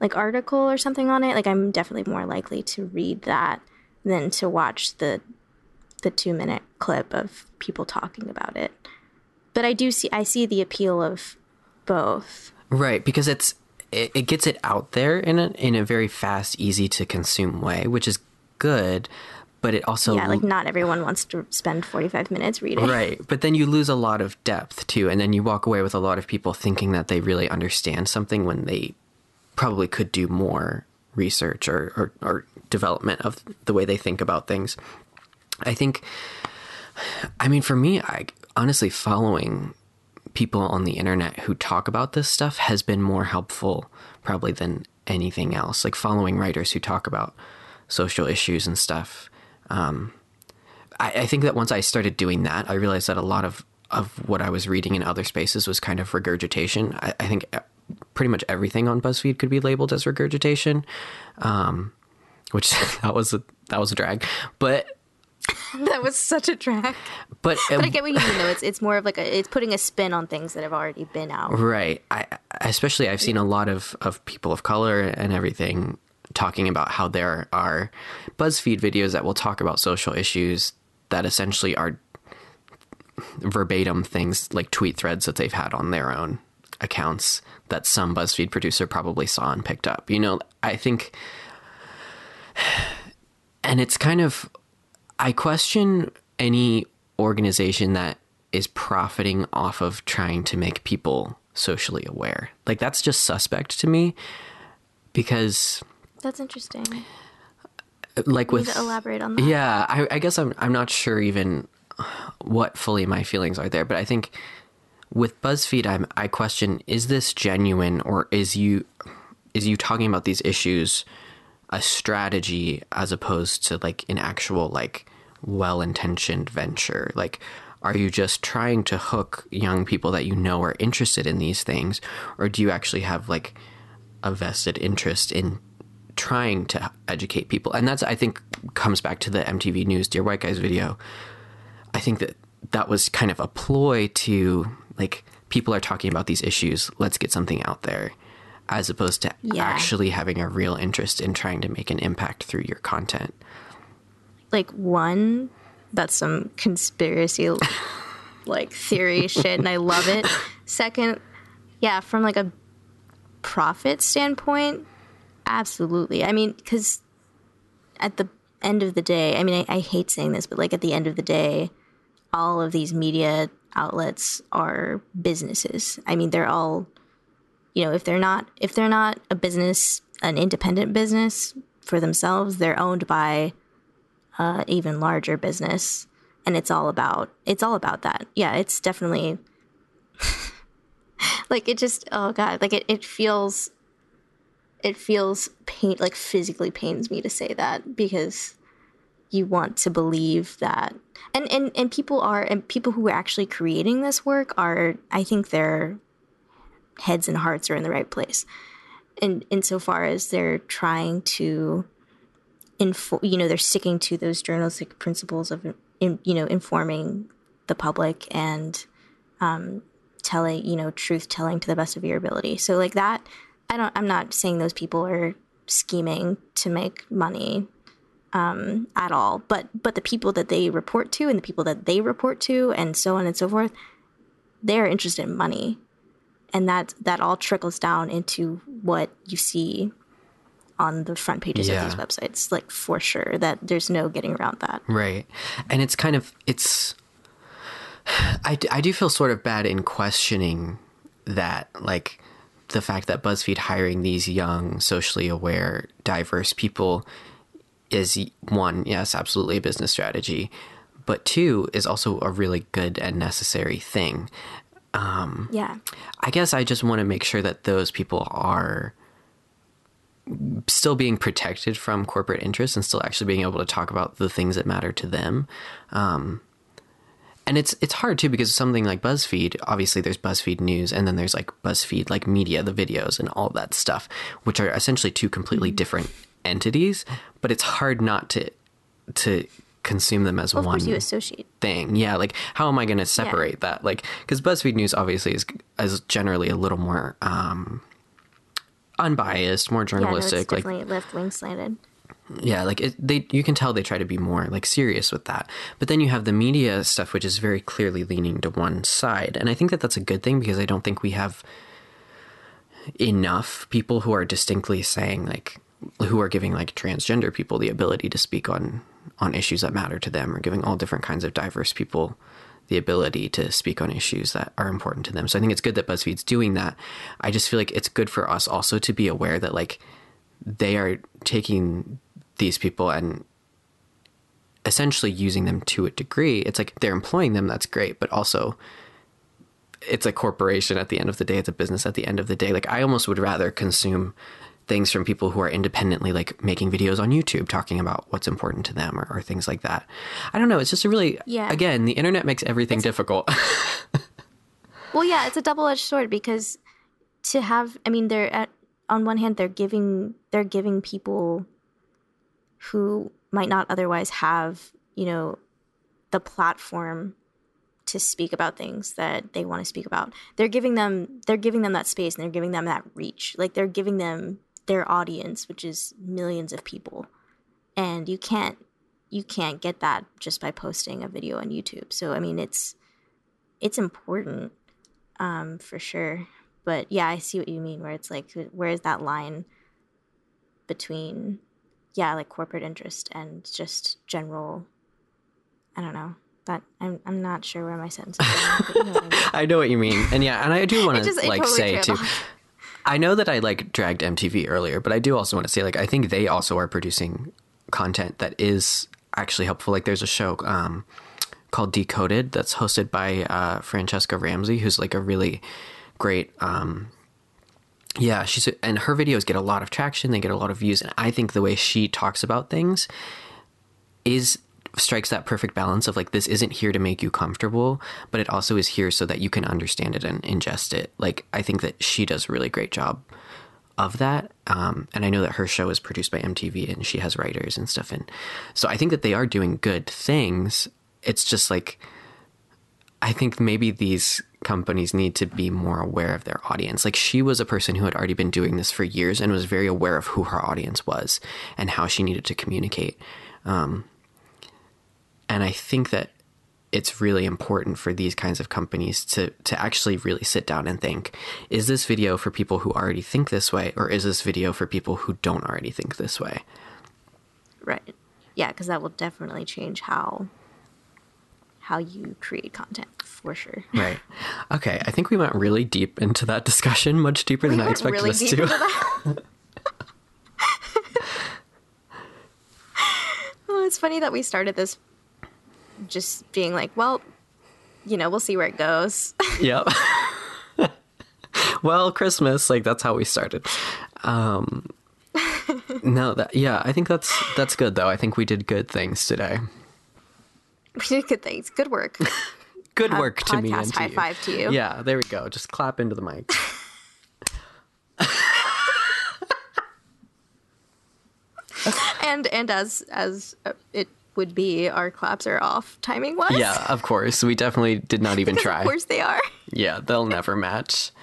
[SPEAKER 1] like article or something on it like I'm definitely more likely to read that than to watch the the 2 minute clip of people talking about it. But I do see I see the appeal of both.
[SPEAKER 2] Right, because it's it, it gets it out there in a in a very fast, easy to consume way, which is good. But it also
[SPEAKER 1] yeah, like not everyone wants to spend forty five minutes reading.
[SPEAKER 2] Right, but then you lose a lot of depth too, and then you walk away with a lot of people thinking that they really understand something when they probably could do more research or, or, or development of the way they think about things. I think I mean, for me, I honestly following people on the internet who talk about this stuff has been more helpful probably than anything else. Like following writers who talk about social issues and stuff. Um, I, I think that once I started doing that, I realized that a lot of of what I was reading in other spaces was kind of regurgitation. I, I think pretty much everything on BuzzFeed could be labeled as regurgitation, um, which that was a that was a drag. But
[SPEAKER 1] that was such a drag.
[SPEAKER 2] But,
[SPEAKER 1] but I get what you mean though. It's it's more of like a it's putting a spin on things that have already been out.
[SPEAKER 2] Right. I especially I've seen a lot of of people of color and everything talking about how there are BuzzFeed videos that will talk about social issues that essentially are verbatim things like tweet threads that they've had on their own accounts that some BuzzFeed producer probably saw and picked up. You know, I think and it's kind of I question any organization that is profiting off of trying to make people socially aware. Like that's just suspect to me because
[SPEAKER 1] that's interesting.
[SPEAKER 2] Like with
[SPEAKER 1] elaborate on that.
[SPEAKER 2] Yeah, I, I guess I'm I'm not sure even what fully my feelings are there, but I think with BuzzFeed, I'm I question is this genuine or is you is you talking about these issues a strategy as opposed to like an actual like well intentioned venture? Like, are you just trying to hook young people that you know are interested in these things, or do you actually have like a vested interest in trying to educate people? And that's, I think, comes back to the MTV News Dear White Guys video. I think that that was kind of a ploy to like people are talking about these issues, let's get something out there as opposed to yeah. actually having a real interest in trying to make an impact through your content
[SPEAKER 1] like one that's some conspiracy like theory shit and I love it. Second, yeah, from like a profit standpoint, absolutely. I mean, cuz at the end of the day, I mean, I, I, hate saying this, but like at the end of the day, all of these media outlets are businesses. I mean, they're all, you know, if they're not if they're not a business, an independent business for themselves, they're owned by uh, even larger business, and it's all about it's all about that. Yeah, it's definitely like it just oh god, like it it feels it feels pain like physically pains me to say that because you want to believe that and and and people are and people who are actually creating this work are i think their heads and hearts are in the right place. And insofar as they're trying to info you know they're sticking to those journalistic principles of in, you know informing the public and um, telling you know truth telling to the best of your ability. So like that i don't i'm not saying those people are scheming to make money um, at all. But but the people that they report to and the people that they report to and so on and so forth, they're interested in money, and that that all trickles down into what you see on the front pages yeah. of these websites. Like for sure, that there's no getting around that.
[SPEAKER 2] Right, and it's kind of it's. I, I do feel sort of bad in questioning that like the fact that BuzzFeed hiring these young, socially aware, diverse people is one, yes, absolutely a business strategy, but two is also a really good and necessary thing.
[SPEAKER 1] Um, yeah.
[SPEAKER 2] I guess I just want to make sure that those people are still being protected from corporate interests and still actually being able to talk about the things that matter to them. Um, and it's it's hard too because something like BuzzFeed, obviously there's BuzzFeed News and then there's like BuzzFeed like media, the videos and all that stuff, which are essentially two completely mm-hmm. different entities, but it's hard not to to consume them as
[SPEAKER 1] well,
[SPEAKER 2] one
[SPEAKER 1] you associate
[SPEAKER 2] thing. Yeah, like how am I going to separate yeah. that? Like because BuzzFeed News obviously is is generally a little more um, unbiased, more journalistic,
[SPEAKER 1] yeah, no, like left wing slanted.
[SPEAKER 2] Yeah, like it, they, you can tell they try to be more like serious with that. But then you have the media stuff, which is very clearly leaning to one side, and I think that that's a good thing because I don't think we have enough people who are distinctly saying like who are giving like transgender people the ability to speak on on issues that matter to them or giving all different kinds of diverse people the ability to speak on issues that are important to them. So I think it's good that BuzzFeed's doing that. I just feel like it's good for us also to be aware that like they are taking these people and essentially using them to a degree. It's like they're employing them, that's great, but also it's a corporation at the end of the day, it's a business at the end of the day. Like I almost would rather consume things from people who are independently like making videos on YouTube talking about what's important to them or, or things like that. I don't know. It's just a really, yeah. again, the internet makes everything it's, difficult.
[SPEAKER 1] well, yeah, it's a double edged sword because to have, I mean, they're at, on one hand, they're giving, they're giving people who might not otherwise have, you know, the platform to speak about things that they want to speak about. They're giving them they're giving them that space and they're giving them that reach. Like they're giving them their audience, which is millions of people. And you can't you can't get that just by posting a video on YouTube. So I mean it's it's important um for sure. But yeah, I see what you mean where it's like where is that line between yeah, like corporate interest and just general I don't know. That I'm I'm not sure where my sentence is.
[SPEAKER 2] Going, you know I, mean. I know what you mean. And yeah, and I do want to like totally say too. I know that I like dragged MTV earlier, but I do also want to say like I think they also are producing content that is actually helpful. Like there's a show um, called Decoded that's hosted by uh, Franchesca Ramsey, who's like a really great. Um, yeah, she's and her videos get a lot of traction. They get a lot of views, and I think the way she talks about things is strikes that perfect balance of like this isn't here to make you comfortable but it also is here so that you can understand it and ingest it. Like i think that she does a really great job of that um, and i know that her show is produced by mtv and she has writers and stuff and so i think that they are doing good things. It's just like i think maybe these companies need to be more aware of their audience. Like she was a person who had already been doing this for years and was very aware of who her audience was and how she needed to communicate um, and I think that it's really important for these kinds of companies to to actually really sit down and think is this video for people who already think this way or is this video for people who don't already think this way
[SPEAKER 1] right yeah because that will definitely change how how you create content for sure.
[SPEAKER 2] Right. Okay. I think we went really deep into that discussion, much deeper than I expected
[SPEAKER 1] really
[SPEAKER 2] us to.
[SPEAKER 1] oh, it's funny that we started this just being like, well, you know, we'll see where it goes.
[SPEAKER 2] yep. well, Christmas, like that's how we started. Um No, that yeah, I think that's that's good though. I think we did good things today.
[SPEAKER 1] we did good things. Good work.
[SPEAKER 2] Good work to me and to
[SPEAKER 1] high
[SPEAKER 2] you.
[SPEAKER 1] five to you.
[SPEAKER 2] Yeah, there we go. Just clap into the mic.
[SPEAKER 1] And and as as it would be, our claps are off timing wise.
[SPEAKER 2] yeah, of course. We definitely did not even try.
[SPEAKER 1] Of course they are.
[SPEAKER 2] Yeah, they'll never match.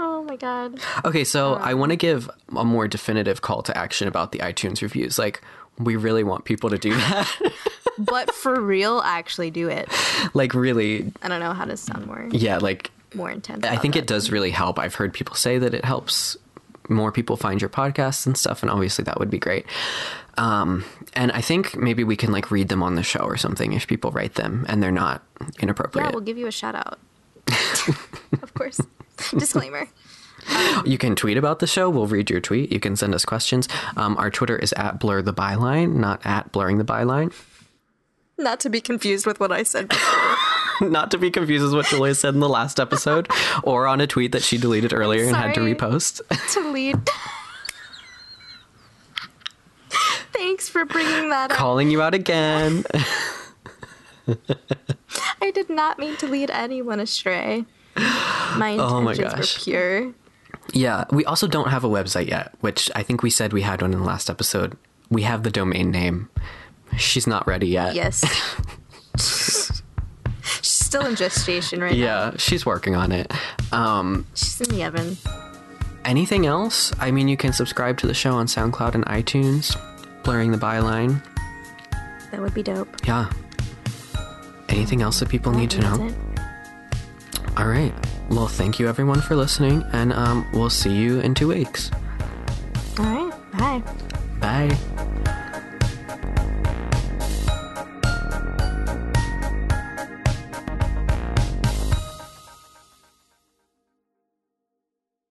[SPEAKER 1] Oh my god.
[SPEAKER 2] Okay, so uh. I want to give a more definitive call to action about the iTunes reviews. Like, we really want people to do that.
[SPEAKER 1] But for real, actually do it.
[SPEAKER 2] like, really,
[SPEAKER 1] I don't know how to sound more
[SPEAKER 2] yeah, like,
[SPEAKER 1] more intense.
[SPEAKER 2] I think it does really help. I've heard people say that it helps more people find your podcasts and stuff, and obviously that would be great. Um, and I think maybe we can like read them on the show or something if people write them and they're not inappropriate.
[SPEAKER 1] Yeah, we'll give you a shout out. of course. Disclaimer.
[SPEAKER 2] You can tweet about the show. We'll read your tweet. You can send us questions. Um, our Twitter is at blur the byline, not at blurring the byline.
[SPEAKER 1] Not to be confused with what I said before.
[SPEAKER 2] not to be confused with what Julia said in the last episode or on a tweet that she deleted earlier and had to repost.
[SPEAKER 1] to lead. Thanks for bringing that up.
[SPEAKER 2] Calling you out again.
[SPEAKER 1] I did not mean to lead anyone astray. My intentions
[SPEAKER 2] Oh my gosh.
[SPEAKER 1] were pure.
[SPEAKER 2] Yeah, we also don't have a website yet, which I think we said we had one in the last episode. We have the domain name. She's not ready yet.
[SPEAKER 1] Yes. Still in gestation right now.
[SPEAKER 2] Yeah, she's working on it. Um,
[SPEAKER 1] She's in the oven.
[SPEAKER 2] anything else? I mean, you can subscribe to the show on SoundCloud and iTunes, blurring the byline.
[SPEAKER 1] That would be dope.
[SPEAKER 2] Yeah. Anything else that people need to
[SPEAKER 1] That's
[SPEAKER 2] know?
[SPEAKER 1] it.
[SPEAKER 2] All right. Well, thank you everyone for listening, and um, we'll see you in two weeks.
[SPEAKER 1] All right. Bye.
[SPEAKER 2] Bye.